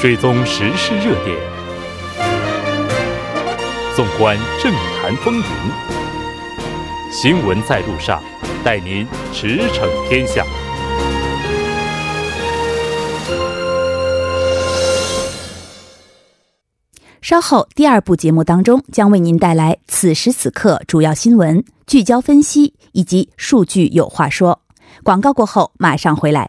追踪时事热点，纵观政坛风云，新闻在路上，带您驰骋天下。稍后第二部节目当中将为您带来此时此刻主要新闻聚焦分析以及数据有话说。广告过后马上回来。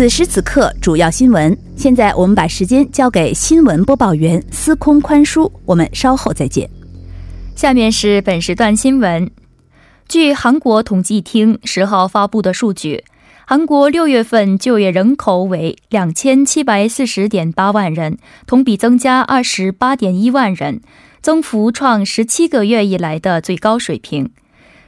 此时此刻，主要新闻。现在我们把时间交给新闻播报员司空宽舒，我们稍后再见。下面是本时段新闻。据韩国统计厅十号发布的数据，韩国六月份就业人口为两千七百四十点八万人，同比增加二十八点一万人，增幅创十七个月以来的最高水平。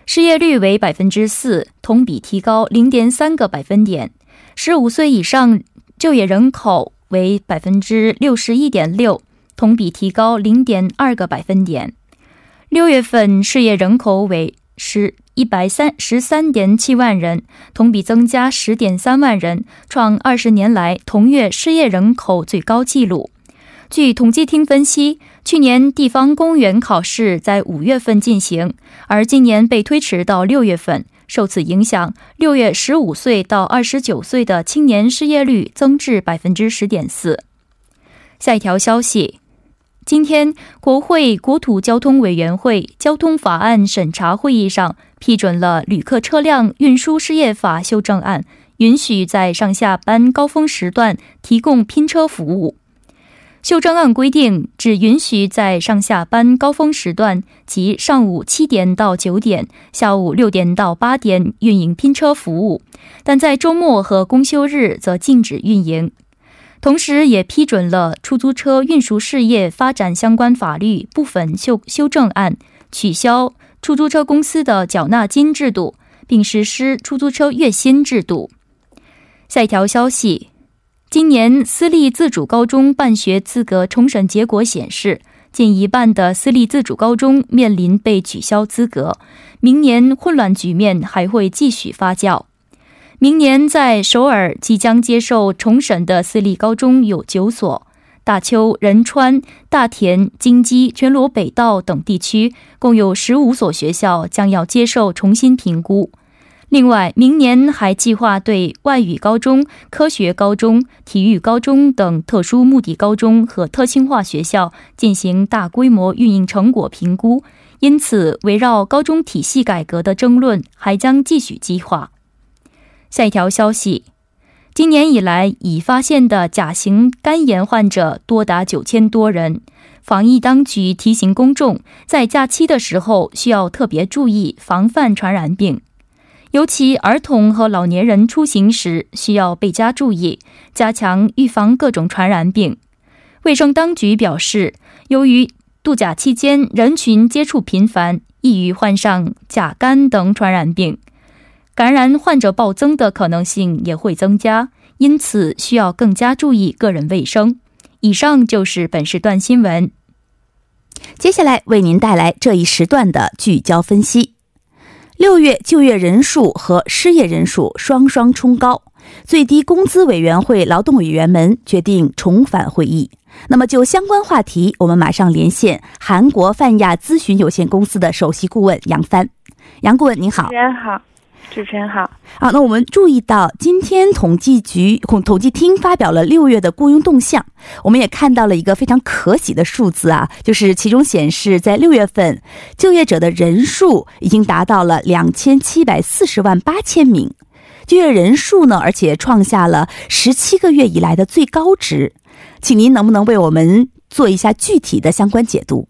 失业率为百分之四，同比提高零点三个百分点。十五岁以上就业人口为百分之六十一点六，同比提高零点二个百分点。六月份失业人口为十一百三十三点七万人，同比增加十点三万人，创二十年来同月失业人口最高纪录。据统计厅分析，去年地方公务员考试在五月份进行，而今年被推迟到六月份。受此影响，六月十五岁到二十九岁的青年失业率增至百分之十点四。下一条消息，今天国会国土交通委员会交通法案审查会议上批准了旅客车辆运输事业法修正案，允许在上下班高峰时段提供拼车服务。修正案规定，只允许在上下班高峰时段，即上午七点到九点、下午六点到八点运营拼车服务，但在周末和公休日则禁止运营。同时，也批准了出租车运输事业发展相关法律部分修修正案，取消出租车公司的缴纳金制度，并实施出租车月薪制度。下一条消息。今年私立自主高中办学资格重审结果显示，近一半的私立自主高中面临被取消资格。明年混乱局面还会继续发酵。明年在首尔即将接受重审的私立高中有九所，大邱、仁川、大田、京畿、全罗北道等地区共有十五所学校将要接受重新评估。另外，明年还计划对外语高中、科学高中、体育高中等特殊目的高中和特性化学校进行大规模运营成果评估。因此，围绕高中体系改革的争论还将继续激化。下一条消息：今年以来已发现的甲型肝炎患者多达九千多人。防疫当局提醒公众，在假期的时候需要特别注意防范传染病。尤其儿童和老年人出行时需要倍加注意，加强预防各种传染病。卫生当局表示，由于度假期间人群接触频繁，易于患上甲肝等传染病，感染患者暴增的可能性也会增加，因此需要更加注意个人卫生。以上就是本时段新闻。接下来为您带来这一时段的聚焦分析。六月就业人数和失业人数双双冲高，最低工资委员会劳动委员们决定重返会议。那么，就相关话题，我们马上连线韩国泛亚咨询有限公司的首席顾问杨帆。杨顾问，您好。主持人好。主持人好，好，那我们注意到今天统计局统统计厅发表了六月的雇佣动向，我们也看到了一个非常可喜的数字啊，就是其中显示，在六月份就业者的人数已经达到了两千七百四十万八千名，就业人数呢，而且创下了十七个月以来的最高值，请您能不能为我们做一下具体的相关解读？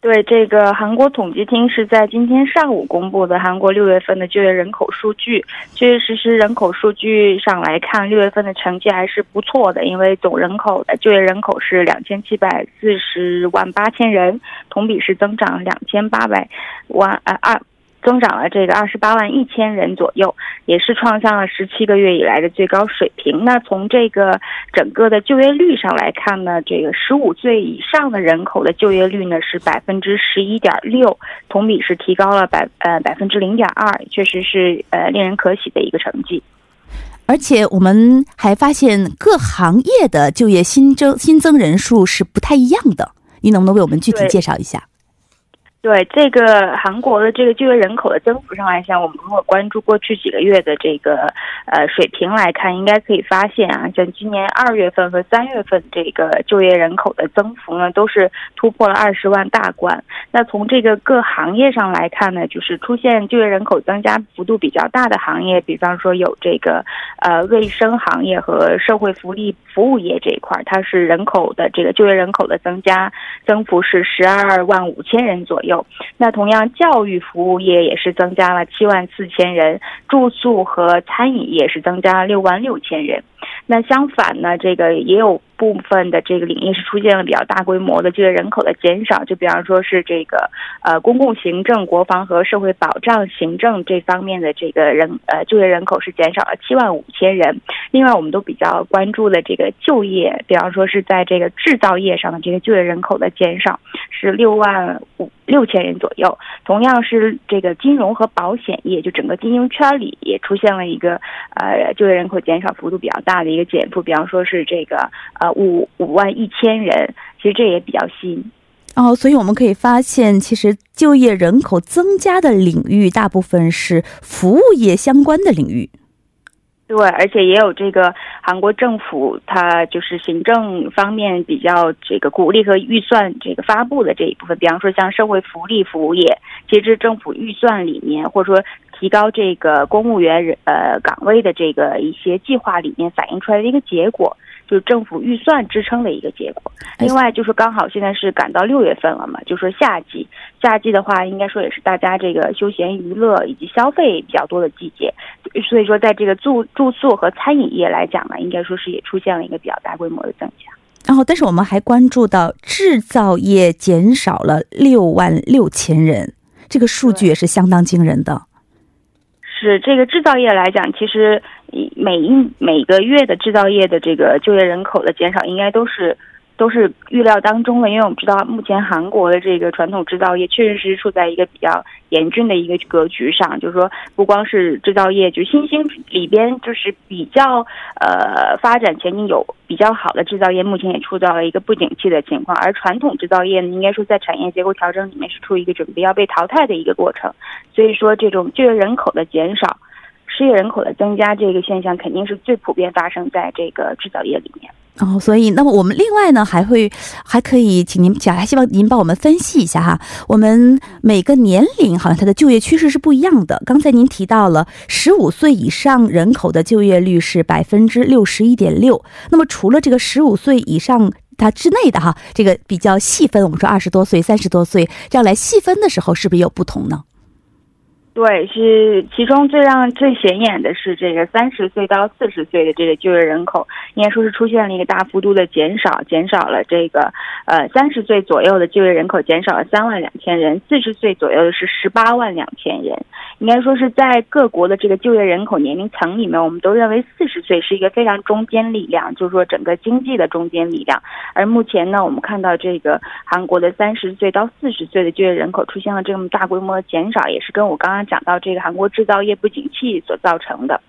对，这个韩国统计厅是在今天上午公布的韩国六月份的就业人口数据，确确实实人口数据上来看，六月份的成绩还是不错的，因为总人口的就业人口是两千七百四十万八千人，同比是增长两千八百万呃二。增长了这个二十八万一千人左右，也是创下了十七个月以来的最高水平。那从这个整个的就业率上来看呢，这个十五岁以上的人口的就业率呢是百分之十一点六，同比是提高了百呃百分之零点二，确实是呃令人可喜的一个成绩。而且我们还发现各行业的就业新增新增人数是不太一样的，你能不能为我们具体介绍一下？对这个韩国的这个就业人口的增幅上来讲，我们如果关注过去几个月的这个呃水平来看，应该可以发现啊，像今年二月份和三月份这个就业人口的增幅呢，都是突破了二十万大关。那从这个各行业上来看呢，就是出现就业人口增加幅度比较大的行业，比方说有这个呃卫生行业和社会福利服务业这一块，它是人口的这个就业人口的增加增幅是十二万五千人左右。那同样，教育服务业也是增加了七万四千人，住宿和餐饮业是增加了六万六千人。那相反呢，这个也有部分的这个领域是出现了比较大规模的就业人口的减少，就比方说是这个呃公共行政、国防和社会保障行政这方面的这个人呃就业人口是减少了七万五千人。另外，我们都比较关注的这个就业，比方说是在这个制造业上的这个就业人口的减少是六万五六千人左右。同样是这个金融和保险业，就整个金融圈里也出现了一个呃就业人口减少幅度比较大的。一个减幅，比方说是这个呃五五万一千人，其实这也比较新哦。所以我们可以发现，其实就业人口增加的领域大部分是服务业相关的领域。对，而且也有这个韩国政府，它就是行政方面比较这个鼓励和预算这个发布的这一部分，比方说像社会福利服务业，其实政府预算里面或者说。提高这个公务员人呃岗位的这个一些计划里面反映出来的一个结果，就是政府预算支撑的一个结果。另外就是刚好现在是赶到六月份了嘛，就说夏季，夏季的话应该说也是大家这个休闲娱乐以及消费比较多的季节，所以说在这个住住宿和餐饮业来讲呢，应该说是也出现了一个比较大规模的增加。然后，但是我们还关注到制造业减少了六万六千人，这个数据也是相当惊人的。是这个制造业来讲，其实每一每个月的制造业的这个就业人口的减少，应该都是。都是预料当中的，因为我们知道目前韩国的这个传统制造业确实是处在一个比较严峻的一个格局上，就是说不光是制造业，就新兴里边就是比较呃发展前景有比较好的制造业，目前也处到了一个不景气的情况，而传统制造业呢，应该说在产业结构调整里面是处于一个准备要被淘汰的一个过程，所以说这种就业人口的减少、失业人口的增加这个现象，肯定是最普遍发生在这个制造业里面。哦，所以那么我们另外呢还会还可以请您讲，还希望您帮我们分析一下哈。我们每个年龄好像它的就业趋势是不一样的。刚才您提到了十五岁以上人口的就业率是百分之六十一点六，那么除了这个十五岁以上它之内的哈，这个比较细分，我们说二十多岁、三十多岁这样来细分的时候，是不是有不同呢？对，是其中最让最显眼的是这个三十岁到四十岁的这个就业人口，应该说是出现了一个大幅度的减少，减少了这个呃三十岁左右的就业人口减少了三万两千人，四十岁左右的是十八万两千人。应该说是在各国的这个就业人口年龄层里面，我们都认为四十岁是一个非常中坚力量，就是说整个经济的中坚力量。而目前呢，我们看到这个韩国的三十岁到四十岁的就业人口出现了这么大规模的减少，也是跟我刚刚讲到这个韩国制造业不景气所造成的。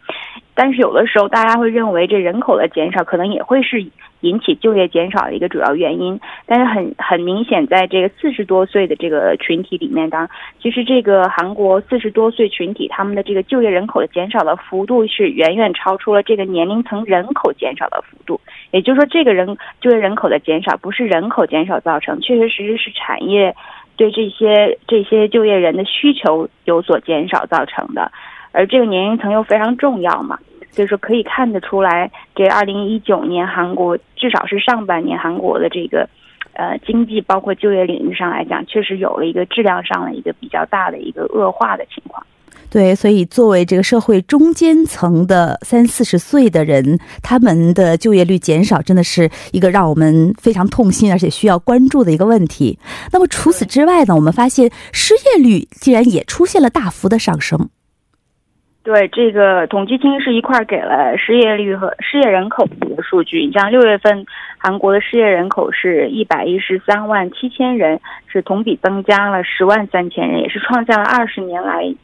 但是有的时候，大家会认为这人口的减少可能也会是引起就业减少的一个主要原因。但是很很明显，在这个四十多岁的这个群体里面，当其实这个韩国四十多岁群体他们的这个就业人口的减少的幅度是远远超出了这个年龄层人口减少的幅度。也就是说，这个人就业人口的减少不是人口减少造成，确确实实是产业对这些这些就业人的需求有所减少造成的。而这个年龄层又非常重要嘛，所以说可以看得出来，这二零一九年韩国至少是上半年韩国的这个呃经济包括就业领域上来讲，确实有了一个质量上的一个比较大的一个恶化的情况。对，所以作为这个社会中间层的三四十岁的人，他们的就业率减少，真的是一个让我们非常痛心而且需要关注的一个问题。那么除此之外呢，我们发现失业率竟然也出现了大幅的上升。对，这个统计厅是一块给了失业率和失业人口的一个数据。你像六月份韩国的失业人口是一百一十三万七千人，是同比增加了十万三千人，也是创下了二十年来。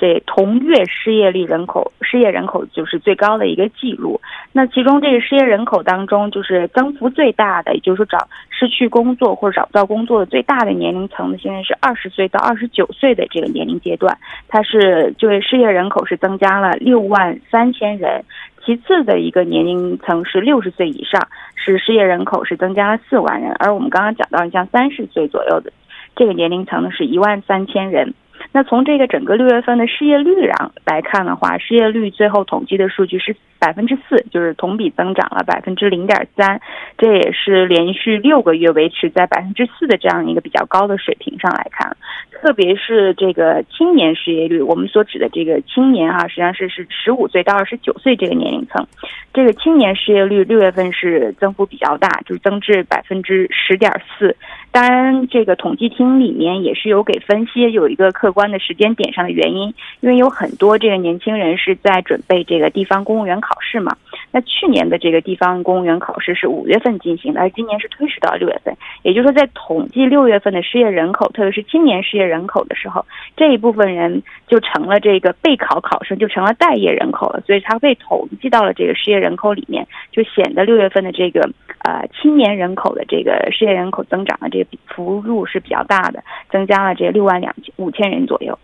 这同月失业率人口失业人口就是最高的一个记录。那其中这个失业人口当中，就是增幅最大的，也就是说找失去工作或者找不到工作的最大的年龄层呢，现在是二十岁到二十九岁的这个年龄阶段，它是就业失业人口是增加了六万三千人。其次的一个年龄层是六十岁以上，是失业人口是增加了四万人。而我们刚刚讲到，像三十岁左右的这个年龄层呢，是一万三千人。那从这个整个六月份的失业率上来看的话，失业率最后统计的数据是百分之四，就是同比增长了百分之零点三，这也是连续六个月维持在百分之四的这样一个比较高的水平上来看。特别是这个青年失业率，我们所指的这个青年哈，实际上是是十五岁到二十九岁这个年龄层，这个青年失业率六月份是增幅比较大，就是增至百分之十点四。当然，这个统计厅里面也是有给分析，有一个客观的时间点上的原因，因为有很多这个年轻人是在准备这个地方公务员考试嘛。那去年的这个地方公务员考试是五月份进行的，而今年是推迟到六月份。也就是说，在统计六月份的失业人口，特别是青年失业人口的时候，这一部分人就成了这个备考考生，就成了待业人口了，所以它被统计到了这个失业人口里面，就显得六月份的这个呃青年人口的这个失业人口增长的这。幅度是比较大的，增加了这六万两千五千人左右。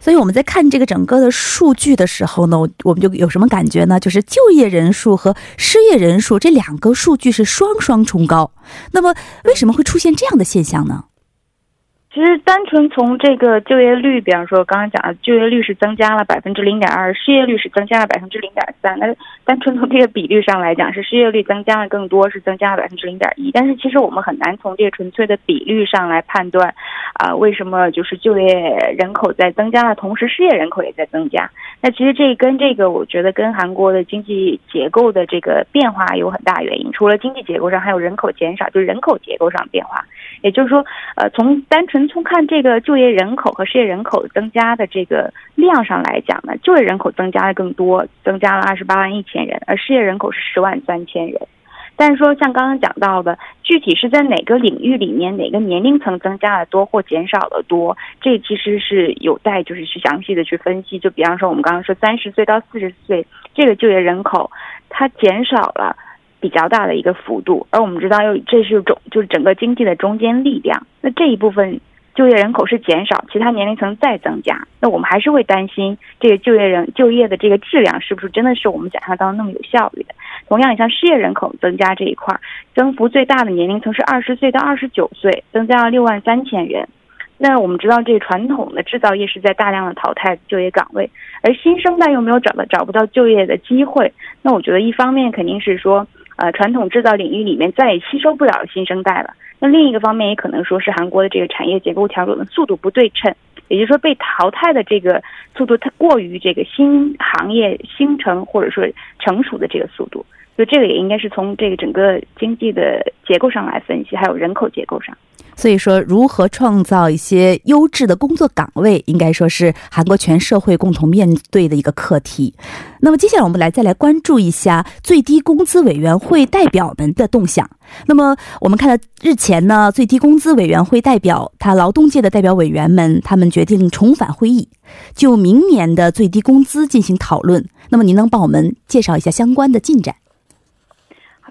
所以我们在看这个整个的数据的时候呢，我们就有什么感觉呢？就是就业人数和失业人数这两个数据是双双冲高。那么为什么会出现这样的现象呢？其实，单纯从这个就业率，比方说刚刚讲的就业率是增加了百分之零点二，失业率是增加了百分之零点三。那单纯从这个比率上来讲，是失业率增加了更多，是增加了百分之零点一。但是，其实我们很难从这个纯粹的比率上来判断，啊，为什么就是就业人口在增加的同时，失业人口也在增加？那其实这跟这个，我觉得跟韩国的经济结构的这个变化有很大原因。除了经济结构上，还有人口减少，就是人口结构上变化。也就是说，呃，从单纯从看这个就业人口和失业人口增加的这个量上来讲呢，就业人口增加的更多，增加了二十八万一千人，而失业人口是十万三千人。但是说像刚刚讲到的，具体是在哪个领域里面，哪个年龄层增加的多或减少的多，这其实是有待就是去详细的去分析。就比方说我们刚刚说三十岁到四十岁这个就业人口，它减少了。比较大的一个幅度，而我们知道，又这是中就是整个经济的中坚力量。那这一部分就业人口是减少，其他年龄层再增加，那我们还是会担心这个就业人就业的这个质量是不是真的是我们想象当中那么有效率的？同样，你像失业人口增加这一块，增幅最大的年龄层是二十岁到二十九岁，增加了六万三千人。那我们知道，这传统的制造业是在大量的淘汰就业岗位，而新生代又没有找到找不到就业的机会。那我觉得，一方面肯定是说。呃，传统制造领域里面再也吸收不了新生代了。那另一个方面也可能说是韩国的这个产业结构调整的速度不对称，也就是说被淘汰的这个速度太过于这个新行业新成或者说成熟的这个速度。就这个也应该是从这个整个经济的结构上来分析，还有人口结构上。所以说，如何创造一些优质的工作岗位，应该说是韩国全社会共同面对的一个课题。那么，接下来我们来再来关注一下最低工资委员会代表们的动向。那么，我们看到日前呢，最低工资委员会代表他劳动界的代表委员们，他们决定重返会议，就明年的最低工资进行讨论。那么，您能帮我们介绍一下相关的进展？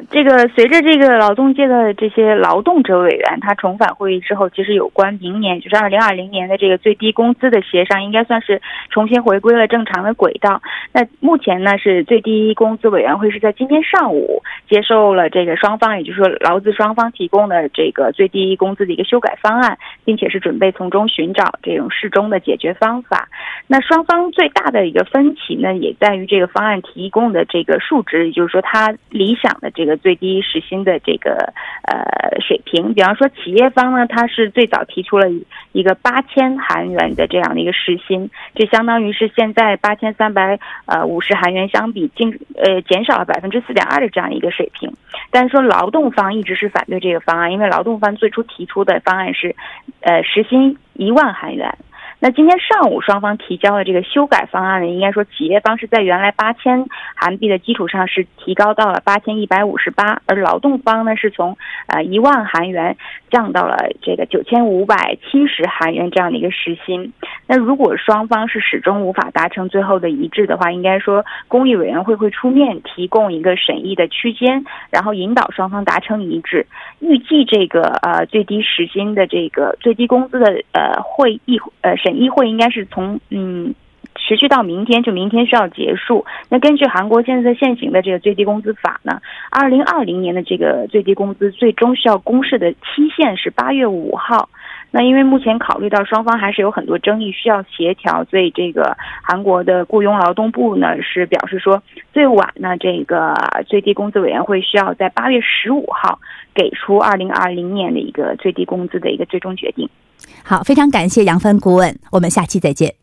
这个随着这个劳动界的这些劳动者委员他重返会议之后，其实有关明年就是二零二零年的这个最低工资的协商，应该算是重新回归了正常的轨道。那目前呢，是最低工资委员会是在今天上午接受了这个双方，也就是说劳资双方提供的这个最低工资的一个修改方案，并且是准备从中寻找这种适中的解决方法。那双方最大的一个分歧呢，也在于这个方案提供的这个数值，也就是说，他理想的这个最低时薪的这个呃水平。比方说，企业方呢，它是最早提出了一个八千韩元的这样的一个时薪，这相当于是现在八千三百呃五十韩元相比，净呃减少了百分之四点二的这样一个水平。但是说，劳动方一直是反对这个方案，因为劳动方最初提出的方案是，呃，时薪一万韩元。那今天上午双方提交的这个修改方案呢，应该说企业方是在原来八千韩币的基础上是提高到了八千一百五十八，而劳动方呢是从呃一万韩元降到了这个九千五百七十韩元这样的一个时薪。那如果双方是始终无法达成最后的一致的话，应该说公益委员会会出面提供一个审议的区间，然后引导双方达成一致。预计这个呃最低时薪的这个最低工资的呃会议呃审。审议会应该是从嗯持续到明天，就明天需要结束。那根据韩国现在现行的这个最低工资法呢，二零二零年的这个最低工资最终需要公示的期限是八月五号。那因为目前考虑到双方还是有很多争议需要协调，所以这个韩国的雇佣劳动部呢是表示说，最晚呢这个最低工资委员会需要在八月十五号给出二零二零年的一个最低工资的一个最终决定。好，非常感谢杨帆顾问，我们下期再见。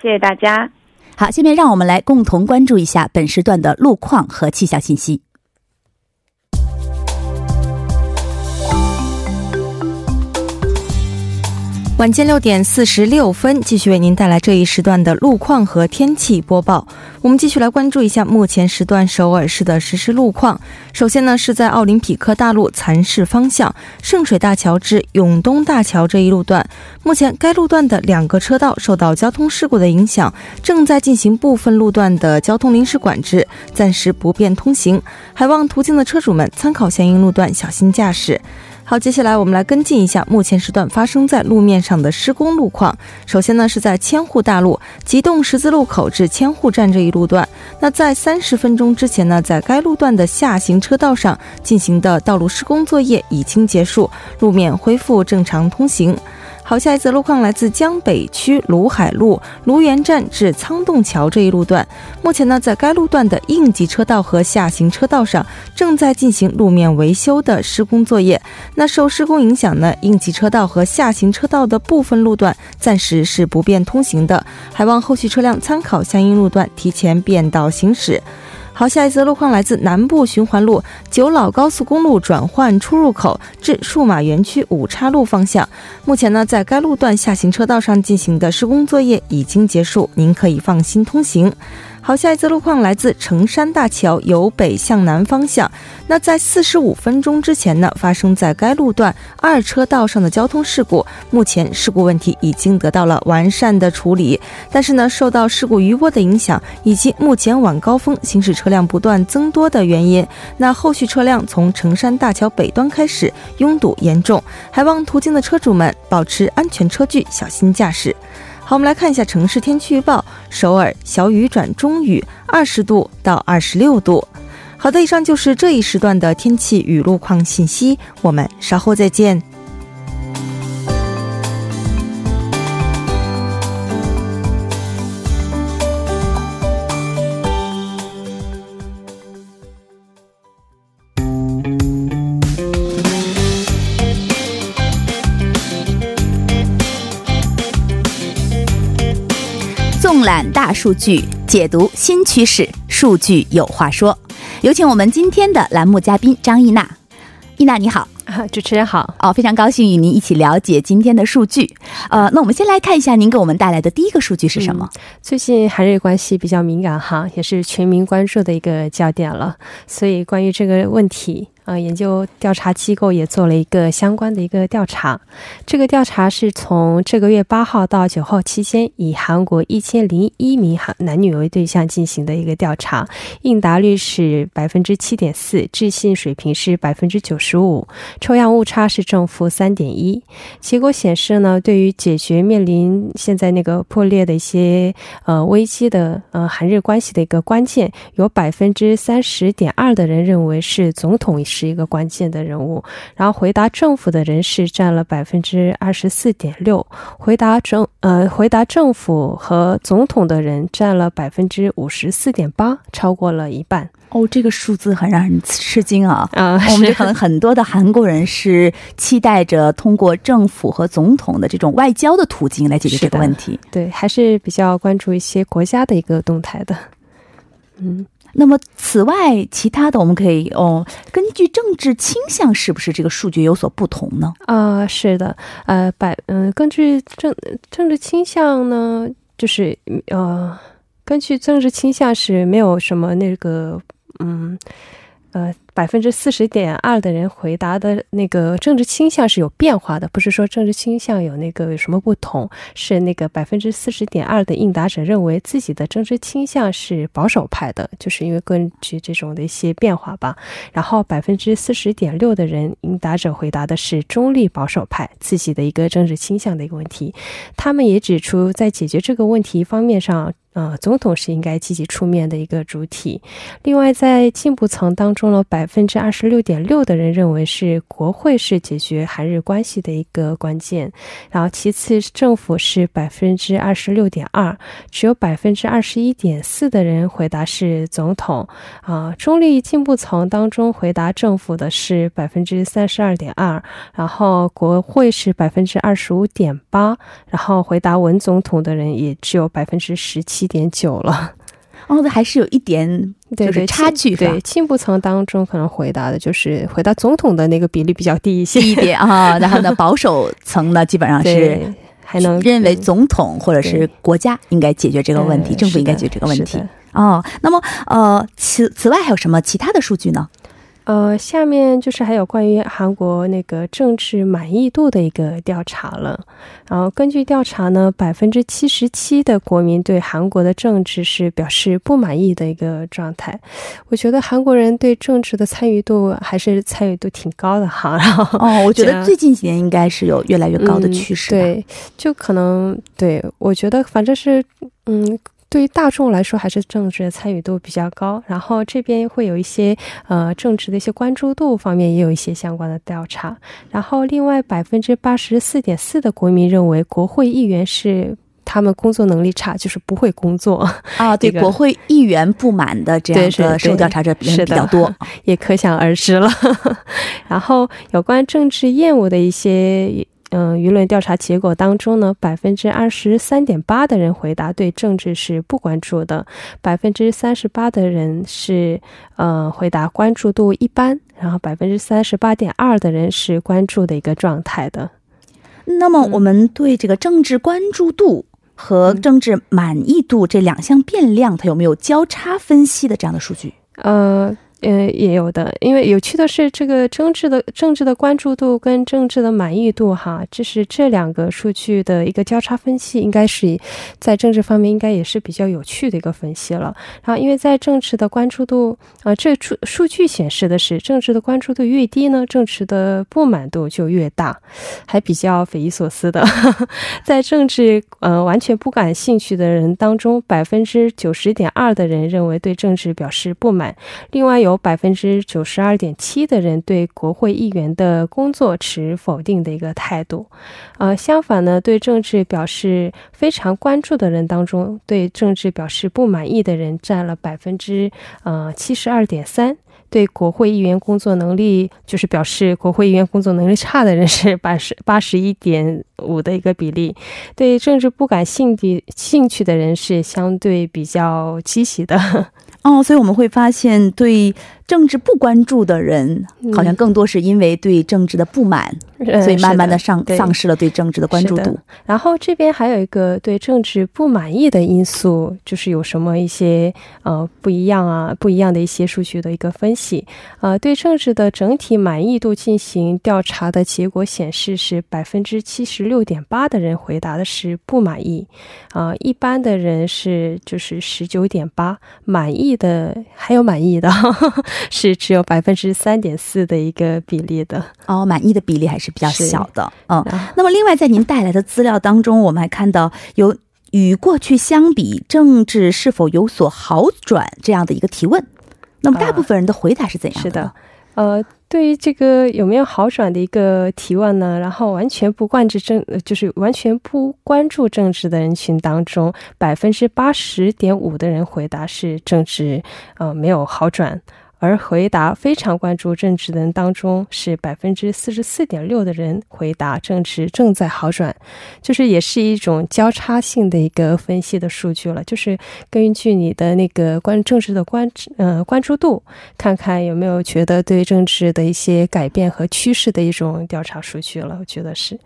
谢谢大家。好，下面让我们来共同关注一下本时段的路况和气象信息。晚间六点四十六分，继续为您带来这一时段的路况和天气播报。我们继续来关注一下目前时段首尔市的实时路况。首先呢，是在奥林匹克大路蚕市方向圣水大桥至永东大桥这一路段，目前该路段的两个车道受到交通事故的影响，正在进行部分路段的交通临时管制，暂时不便通行，还望途经的车主们参考相应路段，小心驾驶。好，接下来我们来跟进一下目前时段发生在路面上的施工路况。首先呢，是在千户大路急动十字路口至千户站这一路段。那在三十分钟之前呢，在该路段的下行车道上进行的道路施工作业已经结束，路面恢复正常通行。好，下一次路况来自江北区卢海路卢园站至仓洞桥这一路段。目前呢，在该路段的应急车道和下行车道上正在进行路面维修的施工作业。那受施工影响呢，应急车道和下行车道的部分路段暂时是不便通行的，还望后续车辆参考相应路段提前变道行驶。好，下一则路况来自南部循环路九老高速公路转换出入口至数码园区五岔路方向。目前呢，在该路段下行车道上进行的施工作业已经结束，您可以放心通行。好，下一次路况来自成山大桥由北向南方向。那在四十五分钟之前呢，发生在该路段二车道上的交通事故，目前事故问题已经得到了完善的处理。但是呢，受到事故余波的影响，以及目前晚高峰行驶车辆不断增多的原因，那后续车辆从成山大桥北端开始拥堵严重，还望途经的车主们保持安全车距，小心驾驶。好，我们来看一下城市天气预报：首尔小雨转中雨，二十度到二十六度。好的，以上就是这一时段的天气与路况信息，我们稍后再见。数据，解读新趋势，数据有话说。有请我们今天的栏目嘉宾张艺娜。艺娜你好，主持人好。哦，非常高兴与您一起了解今天的数据。呃，那我们先来看一下您给我们带来的第一个数据是什么？最近韩日关系比较敏感哈，也是全民关注的一个焦点了。所以关于这个问题。呃，研究调查机构也做了一个相关的一个调查。这个调查是从这个月八号到九号期间，以韩国一千零一名韩男女为对象进行的一个调查，应答率是百分之七点四，置信水平是百分之九十五，抽样误差是正负三点一。结果显示呢，对于解决面临现在那个破裂的一些呃危机的呃韩日关系的一个关键，有百分之三十点二的人认为是总统。是一个关键的人物。然后回答政府的人士占了百分之二十四点六，回答政呃回答政府和总统的人占了百分之五十四点八，超过了一半。哦，这个数字很让人吃惊啊！啊、我们可能 很多的韩国人是期待着通过政府和总统的这种外交的途径来解决这个问题。对，还是比较关注一些国家的一个动态的。嗯，那么此外，其他的我们可以哦，根据政治倾向，是不是这个数据有所不同呢？啊、是的，呃，百嗯、根据政政治倾向呢，就是呃，根据政治倾向是没有什么那个嗯呃。百分之四十点二的人回答的那个政治倾向是有变化的，不是说政治倾向有那个有什么不同，是那个百分之四十点二的应答者认为自己的政治倾向是保守派的，就是因为根据这种的一些变化吧。然后百分之四十点六的人应答者回答的是中立保守派，自己的一个政治倾向的一个问题。他们也指出，在解决这个问题方面上，呃，总统是应该积极出面的一个主体。另外，在进步层当中呢，百分之二十六点六的人认为是国会是解决韩日关系的一个关键，然后其次政府是百分之二十六点二，只有百分之二十一点四的人回答是总统。啊，中立进步层当中回答政府的是百分之三十二点二，然后国会是百分之二十五点八，然后回答文总统的人也只有百分之十七点九了。哦，那还是有一点就是差距对进步层当中可能回答的就是回答总统的那个比例比较低一些，低一点啊。然后呢，保守层呢，基本上是，还能认为总统或者是国家应该解决这个问题，呃政府应该解决这个问题。哦。那么呃，此此外还有什么其他的数据呢？呃，下面就是还有关于韩国那个政治满意度的一个调查了。然后根据调查呢，百分之七十七的国民对韩国的政治是表示不满意的一个状态。我觉得韩国人对政治的参与度还是参与度挺高的哈。然后哦，我觉得最近几年应该是有越来越高的趋势、嗯。，对，就可能对我觉得反正是嗯。对于大众来说，还是政治的参与度比较高。然后这边会有一些呃政治的一些关注度方面也有一些相关的调查。然后另外百分之八十四点四的国民认为国会议员是他们工作能力差，就是不会工作，啊，对这个国会议员不满的这样的受调查者比是比较多。也可想而知了。然后有关政治厌恶的一些。嗯，舆论调查结果当中呢，百分之二十三点八的人回答对政治是不关注的，百分之三十八的人是呃回答关注度一般，然后百分之三十八点二的人是关注的一个状态的。那么我们对这个政治关注度和政治满意度这两项变量，它有没有交叉分析的这样的数据？呃。呃，也有的，因为有趣的是，这个政治的政治的关注度跟政治的满意度，哈，这是这两个数据的一个交叉分析，应该是在政治方面应该也是比较有趣的一个分析了。然后，因为在政治的关注度，呃，这数数据显示的是，政治的关注度越低呢，政治的不满度就越大，还比较匪夷所思的。在政治呃完全不感兴趣的人当中，百分之九十点二的人认为对政治表示不满，另外有。有百分之九十二点七的人对国会议员的工作持否定的一个态度，呃，相反呢，对政治表示非常关注的人当中，对政治表示不满意的人占了百分之呃七十二点三。对国会议员工作能力，就是表示国会议员工作能力差的人是 八十八十一点五的一个比例，对政治不感兴趣兴趣的人是相对比较积极的。哦，所以我们会发现，对政治不关注的人，好像更多是因为对政治的不满，嗯、所以慢慢的丧的丧失了对政治的关注度。然后这边还有一个对政治不满意的因素，就是有什么一些呃不一样啊，不一样的一些数据的一个分析。呃，对政治的整体满意度进行调查的结果显示，是百分之七十六点八的人回答的是不满意，啊、呃，一般的人是就是十九点八，满意。的还有满意的，是只有百分之三点四的一个比例的哦，满意的比例还是比较小的。嗯，那么另外在您带来的资料当中，我们还看到有与过去相比，政治是否有所好转这样的一个提问。那么大部分人的回答是怎样的？是的。呃，对于这个有没有好转的一个提问呢？然后完全不关注政，就是完全不关注政治的人群当中，百分之八十点五的人回答是政治呃没有好转。而回答非常关注政治的人当中，是百分之四十四点六的人回答政治正在好转，就是也是一种交叉性的一个分析的数据了，就是根据你的那个关政治的关呃关注度，看看有没有觉得对政治的一些改变和趋势的一种调查数据了，我觉得是。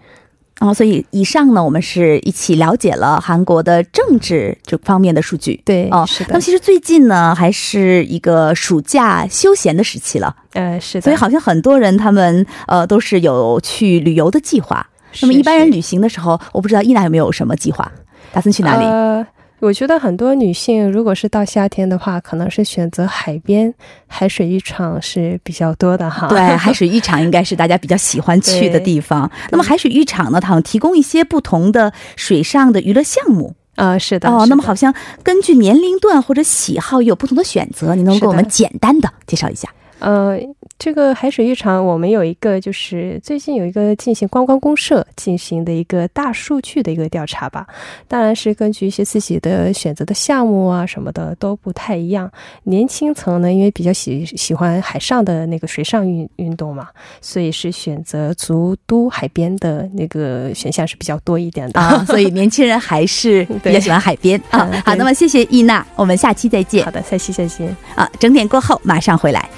哦，所以以上呢，我们是一起了解了韩国的政治这方面的数据。对，哦，是的。那么其实最近呢，还是一个暑假休闲的时期了。呃，是的。所以好像很多人他们呃都是有去旅游的计划。那么一般人旅行的时候，我不知道伊娜有没有什么计划，打算去哪里？我觉得很多女性，如果是到夏天的话，可能是选择海边、海水浴场是比较多的哈。对，海 水浴场应该是大家比较喜欢去的地方。那么海水浴场呢，它们提供一些不同的水上的娱乐项目啊，是的。哦，那么好像根据年龄段或者喜好有不同的选择，你能给我们简单的介绍一下？呃。这个海水浴场，我们有一个就是最近有一个进行观光公社进行的一个大数据的一个调查吧，当然是根据一些自己的选择的项目啊什么的都不太一样。年轻层呢，因为比较喜喜欢海上的那个水上运运动嘛，所以是选择足都海边的那个选项是比较多一点的啊。所以年轻人还是比较喜欢海边啊。好，那么谢谢易娜，我们下期再见。好的，下期再见啊。整点过后马上回来。